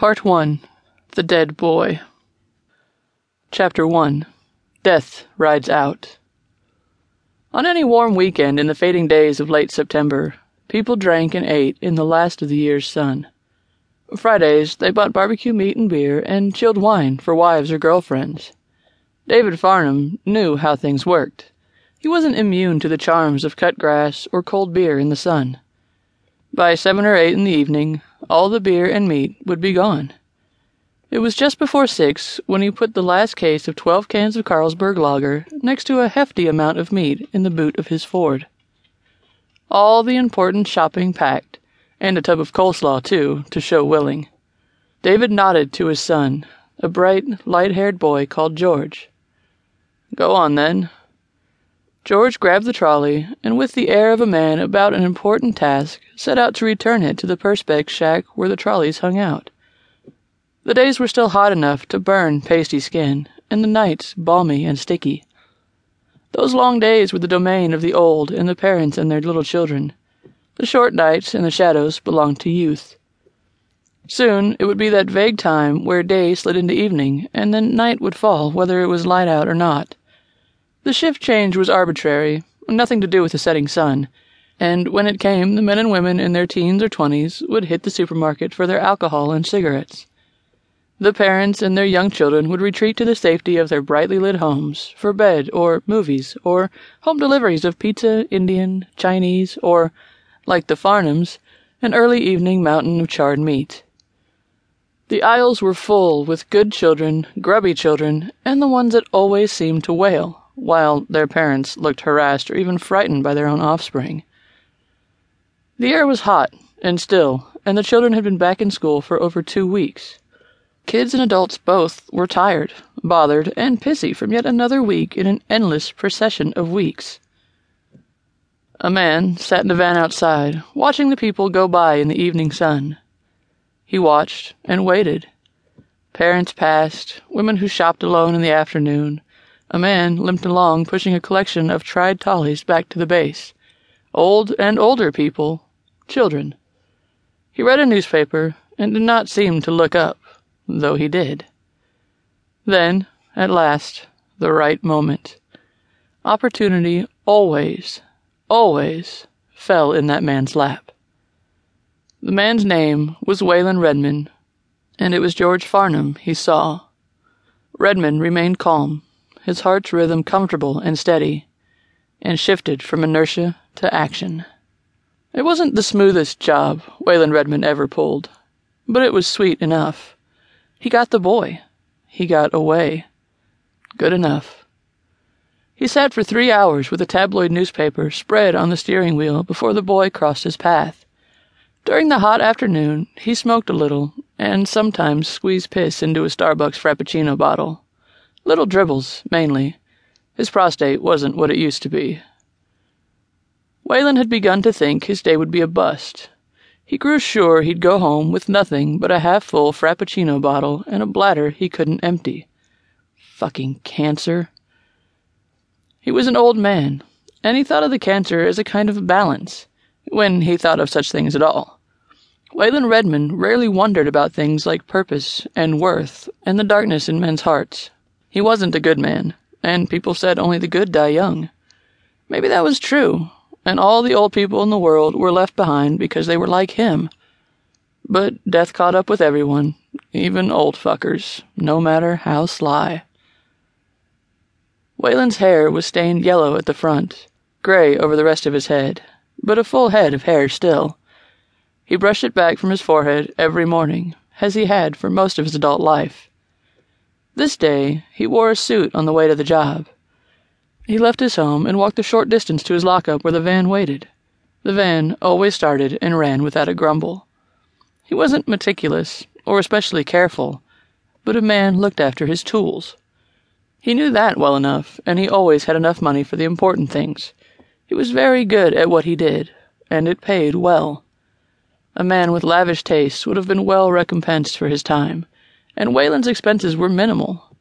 Part 1 The Dead Boy. Chapter 1 Death Rides Out. On any warm weekend in the fading days of late September, people drank and ate in the last of the year's sun. Fridays, they bought barbecue meat and beer and chilled wine for wives or girlfriends. David Farnham knew how things worked. He wasn't immune to the charms of cut grass or cold beer in the sun. By seven or eight in the evening, all the beer and meat would be gone. It was just before six when he put the last case of twelve cans of Carlsberg lager next to a hefty amount of meat in the boot of his Ford. All the important shopping packed, and a tub of coleslaw, too, to show willing. David nodded to his son, a bright, light haired boy called George. Go on, then. George grabbed the trolley, and with the air of a man about an important task, set out to return it to the Perspex shack where the trolleys hung out. The days were still hot enough to burn pasty skin, and the nights balmy and sticky. Those long days were the domain of the old and the parents and their little children. The short nights and the shadows belonged to youth. Soon it would be that vague time where day slid into evening, and then night would fall whether it was light out or not. The shift change was arbitrary, nothing to do with the setting sun, and when it came, the men and women in their teens or twenties would hit the supermarket for their alcohol and cigarettes. The parents and their young children would retreat to the safety of their brightly lit homes for bed or movies or home deliveries of pizza, Indian, Chinese, or, like the Farnhams, an early evening mountain of charred meat. The aisles were full with good children, grubby children, and the ones that always seemed to wail while their parents looked harassed or even frightened by their own offspring. The air was hot and still, and the children had been back in school for over two weeks. Kids and adults both were tired, bothered, and pissy from yet another week in an endless procession of weeks. A man sat in the van outside, watching the people go by in the evening sun. He watched and waited. Parents passed, women who shopped alone in the afternoon, a man limped along, pushing a collection of tried tollies back to the base. Old and older people, children. He read a newspaper and did not seem to look up, though he did. Then, at last, the right moment. Opportunity always, always fell in that man's lap. The man's name was Wayland Redmond, and it was George Farnham he saw. Redmond remained calm his heart's rhythm comfortable and steady, and shifted from inertia to action. It wasn't the smoothest job Wayland Redmond ever pulled, but it was sweet enough. He got the boy. He got away. Good enough. He sat for three hours with a tabloid newspaper spread on the steering wheel before the boy crossed his path. During the hot afternoon, he smoked a little and sometimes squeezed piss into a Starbucks Frappuccino bottle. Little dribbles, mainly. His prostate wasn't what it used to be. Wayland had begun to think his day would be a bust. He grew sure he'd go home with nothing but a half full Frappuccino bottle and a bladder he couldn't empty. Fucking cancer. He was an old man, and he thought of the cancer as a kind of balance, when he thought of such things at all. Wayland Redmond rarely wondered about things like purpose and worth and the darkness in men's hearts. He wasn't a good man, and people said only the good die young. Maybe that was true, and all the old people in the world were left behind because they were like him. But death caught up with everyone, even old fuckers, no matter how sly. Wayland's hair was stained yellow at the front, gray over the rest of his head, but a full head of hair still. He brushed it back from his forehead every morning, as he had for most of his adult life. This day he wore a suit on the way to the job. He left his home and walked a short distance to his lockup where the van waited. The van always started and ran without a grumble. He wasn't meticulous or especially careful, but a man looked after his tools. He knew that well enough, and he always had enough money for the important things. He was very good at what he did, and it paid well. A man with lavish tastes would have been well recompensed for his time and Wayland's expenses were minimal.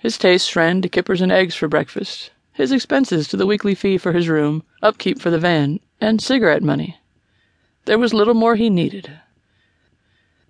His tastes ran to kippers and eggs for breakfast, his expenses to the weekly fee for his room, upkeep for the van, and cigarette money. There was little more he needed.